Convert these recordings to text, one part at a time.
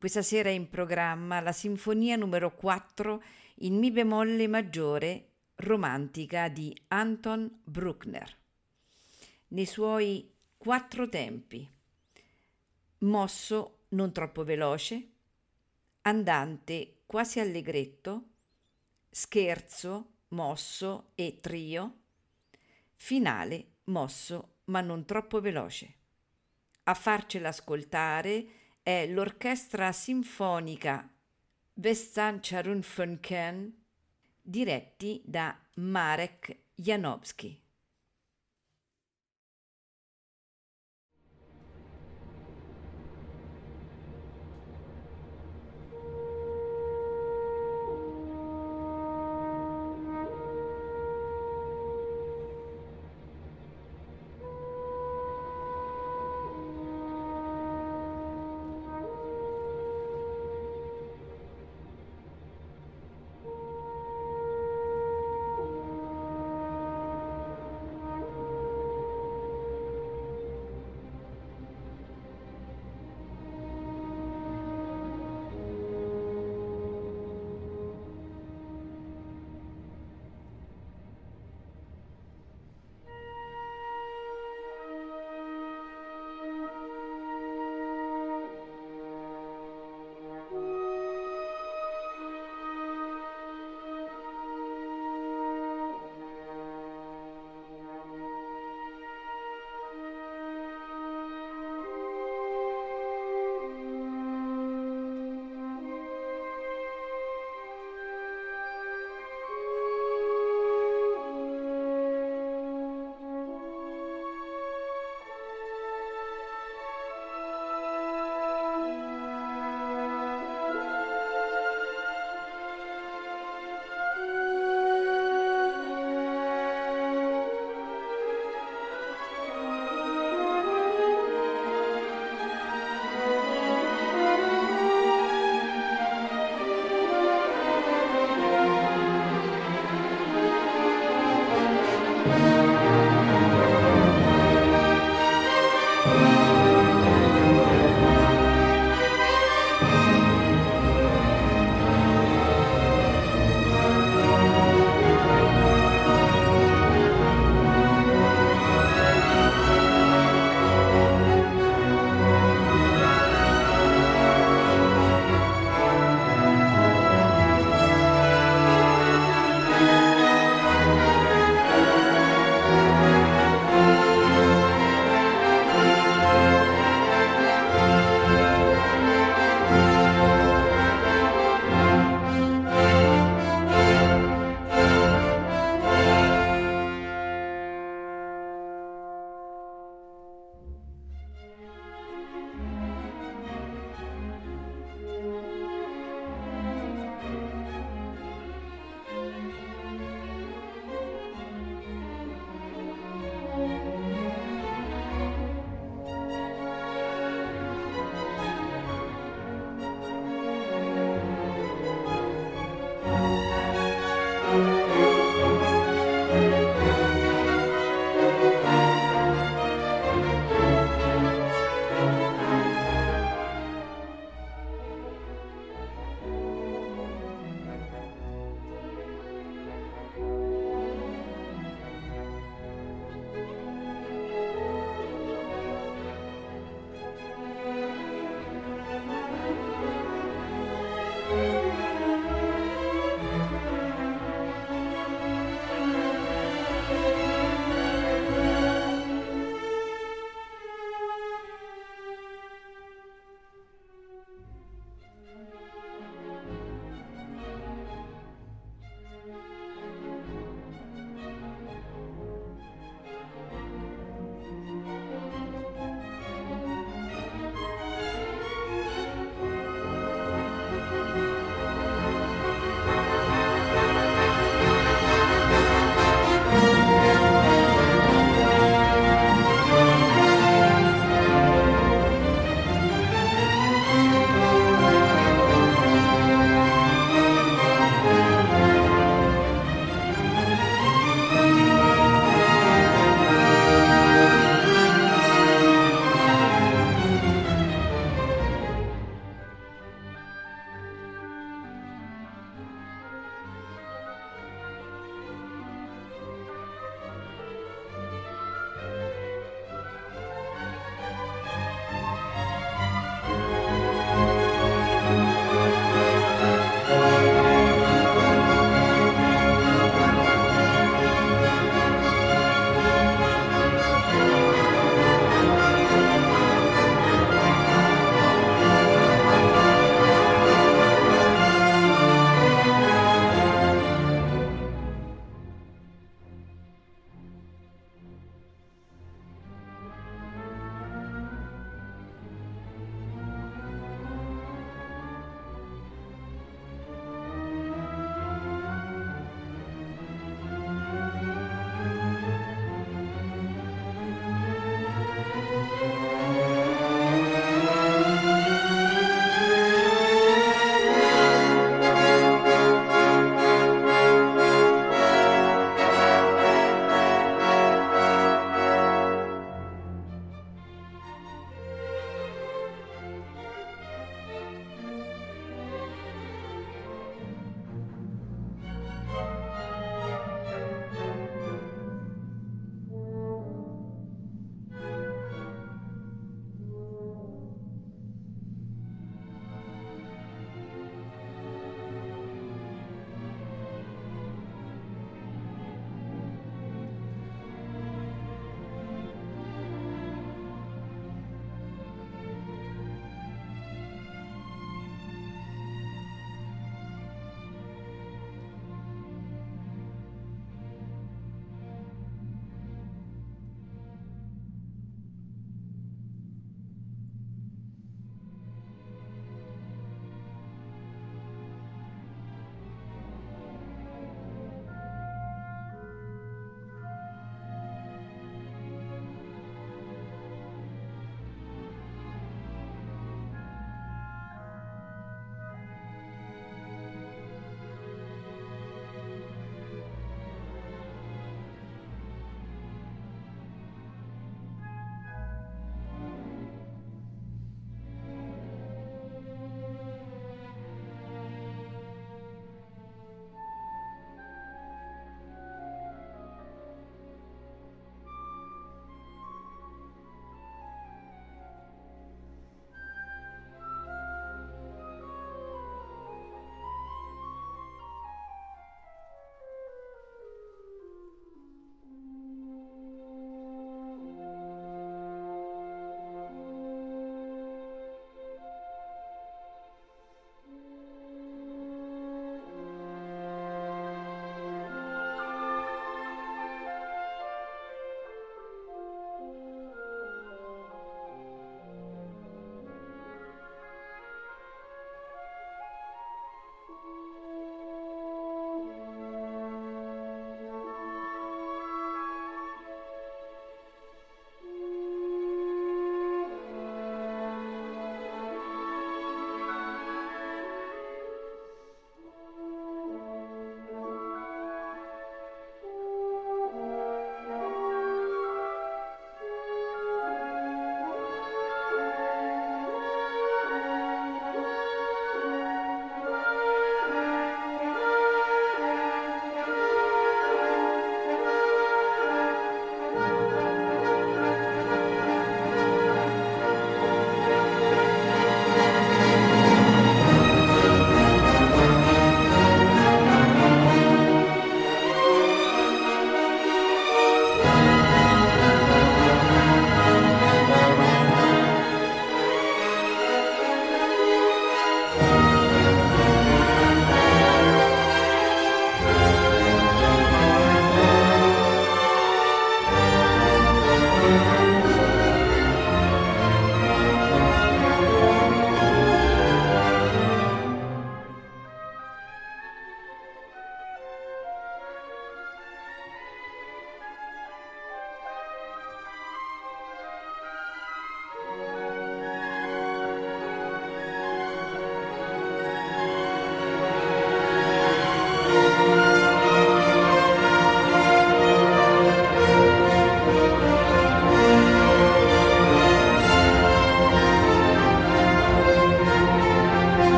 Questa sera è in programma la Sinfonia numero 4 in Mi bemolle maggiore romantica di Anton Bruckner. Nei suoi quattro tempi. Mosso non troppo veloce, andante quasi allegretto, scherzo, mosso e trio, finale mosso ma non troppo veloce. A farcela ascoltare è l'Orchestra Sinfonica Westsancha Rundfunken diretti da Marek Janowski.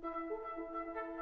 Thank you.